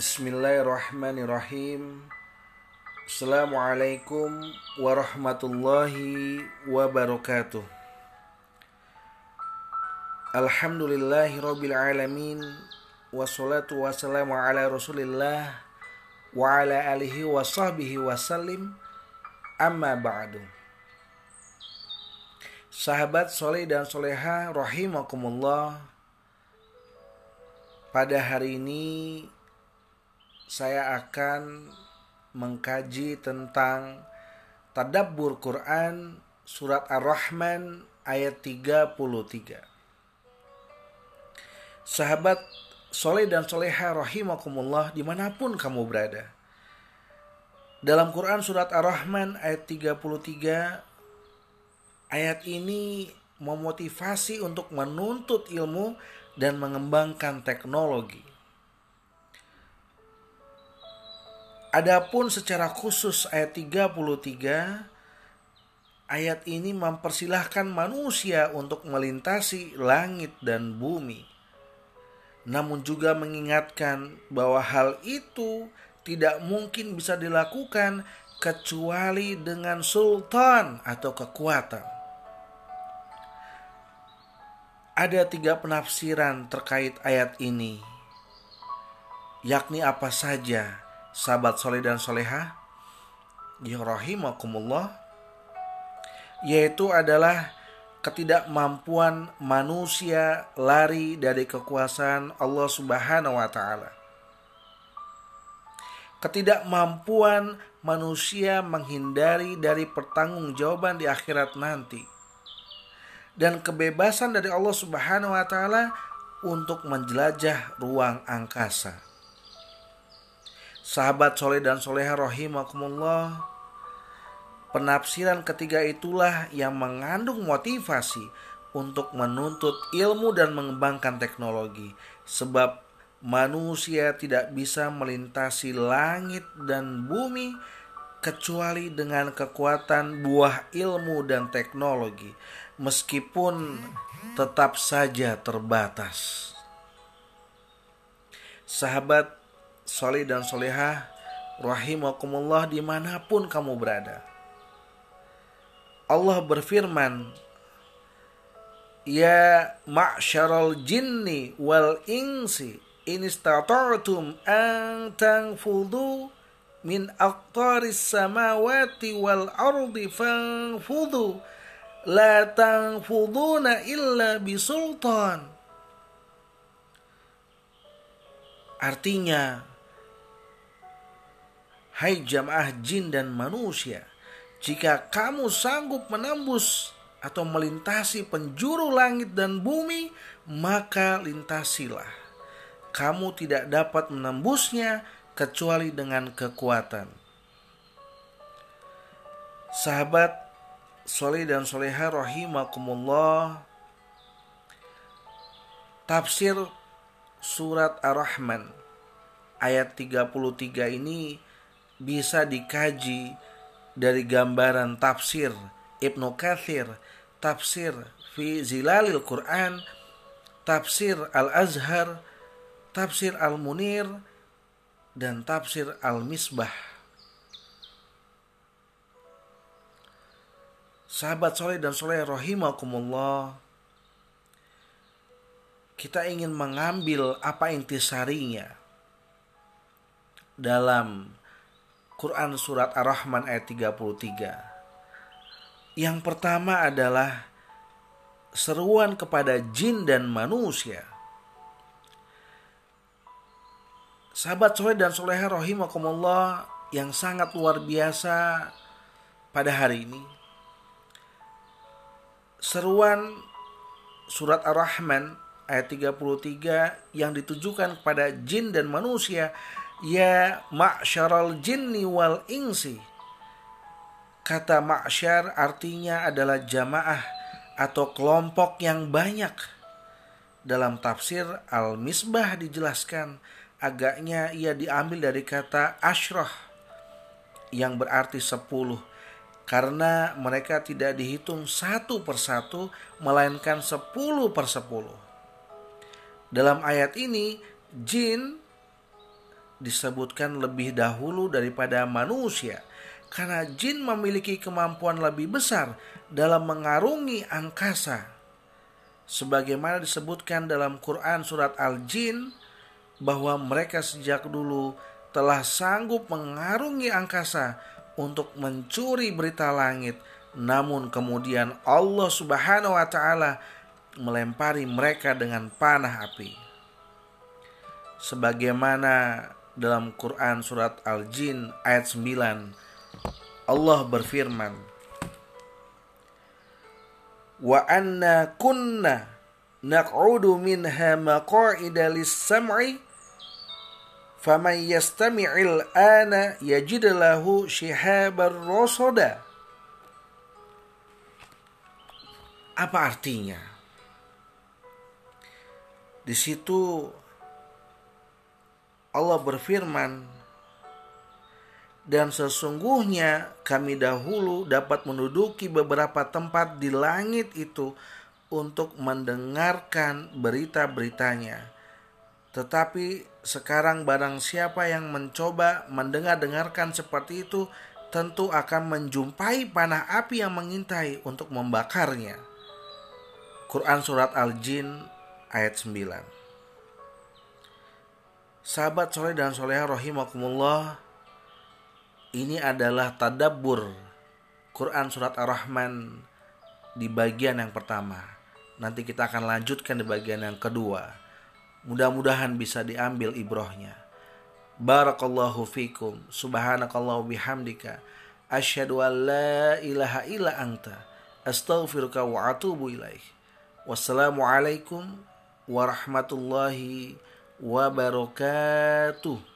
Bismillahirrahmanirrahim. Assalamualaikum warahmatullahi wabarakatuh. Alhamdulillahi rabbil alamin. Wassalatu wassalamu ala rasulillah Wa ala alihi wa sahbihi wasallim Amma ba'du. Sahabat soleh dan soleha rahimakumullah. Pada hari ini saya akan mengkaji tentang Tadabbur Quran Surat Ar-Rahman ayat 33 Sahabat soleh dan soleha rahimakumullah di mana pun kamu berada. Dalam Quran Surat Ar-Rahman ayat 33 Ayat ini memotivasi untuk menuntut ilmu dan mengembangkan teknologi Adapun secara khusus ayat 33 ayat ini mempersilahkan manusia untuk melintasi langit dan bumi. Namun juga mengingatkan bahwa hal itu tidak mungkin bisa dilakukan kecuali dengan sultan atau kekuatan. Ada tiga penafsiran terkait ayat ini, yakni apa saja sahabat soleh dan soleha ya rahimakumullah yaitu adalah ketidakmampuan manusia lari dari kekuasaan Allah Subhanahu wa taala. Ketidakmampuan manusia menghindari dari pertanggungjawaban di akhirat nanti. Dan kebebasan dari Allah Subhanahu wa taala untuk menjelajah ruang angkasa sahabat soleh dan soleha rahimakumullah. Penafsiran ketiga itulah yang mengandung motivasi untuk menuntut ilmu dan mengembangkan teknologi. Sebab manusia tidak bisa melintasi langit dan bumi kecuali dengan kekuatan buah ilmu dan teknologi meskipun tetap saja terbatas. Sahabat soleh dan soleha rahimakumullah di mana pun kamu berada. Allah berfirman, Ya ma'syaral jinni wal insi in istata'tum an tanfudu min aqtaris samawati wal ardi fanfudu la tanfuduna illa bisultan Artinya Hai jamaah jin dan manusia, jika kamu sanggup menembus atau melintasi penjuru langit dan bumi, maka lintasilah. Kamu tidak dapat menembusnya kecuali dengan kekuatan. Sahabat soleh dan soleha rahimakumullah Tafsir surat Ar-Rahman ayat 33 ini bisa dikaji dari gambaran tafsir Ibnu Kathir, tafsir fi Zilalil Quran, tafsir Al-Azhar, tafsir Al-Munir, dan tafsir Al-Misbah. Sahabat soleh dan soleh rahimakumullah, kita ingin mengambil apa intisarinya dalam Quran surat Ar-Rahman ayat 33. Yang pertama adalah seruan kepada jin dan manusia. Sahabat soleh dan soleha rahimakumullah yang sangat luar biasa pada hari ini. Seruan surat Ar-Rahman ayat 33 yang ditujukan kepada jin dan manusia Ya ma'syaral jinni wal insi. Kata ma'syar artinya adalah jamaah atau kelompok yang banyak. Dalam tafsir Al-Misbah dijelaskan Agaknya ia diambil dari kata ashrah Yang berarti sepuluh. Karena mereka tidak dihitung satu persatu, melainkan sepuluh per sepuluh. Dalam ayat ini, jin disebutkan lebih dahulu daripada manusia karena jin memiliki kemampuan lebih besar dalam mengarungi angkasa. Sebagaimana disebutkan dalam Quran surat Al-Jin bahwa mereka sejak dulu telah sanggup mengarungi angkasa untuk mencuri berita langit, namun kemudian Allah Subhanahu wa taala melempari mereka dengan panah api. Sebagaimana dalam Quran surat Al-Jin ayat 9 Allah berfirman Wa anna kunna naq'udu minha maq'ida lis-sam'i faman yastami'il ana yajid lahu shihabar rasada Apa artinya? Di situ Allah berfirman, "Dan sesungguhnya kami dahulu dapat menduduki beberapa tempat di langit itu untuk mendengarkan berita-beritanya. Tetapi sekarang barang siapa yang mencoba mendengar-dengarkan seperti itu, tentu akan menjumpai panah api yang mengintai untuk membakarnya." Quran Surat Al-Jin ayat 9 Sahabat soleh dan soleha rahimakumullah Ini adalah tadabbur Quran Surat Ar-Rahman di bagian yang pertama. Nanti kita akan lanjutkan di bagian yang kedua. Mudah-mudahan bisa diambil ibrohnya. Barakallahu fikum Subhanakallahu bihamdika Asyhadu an la ilaha illa anta Astaghfiruka wa atubu ilaih. Wassalamualaikum warahmatullahi wabarakatuh.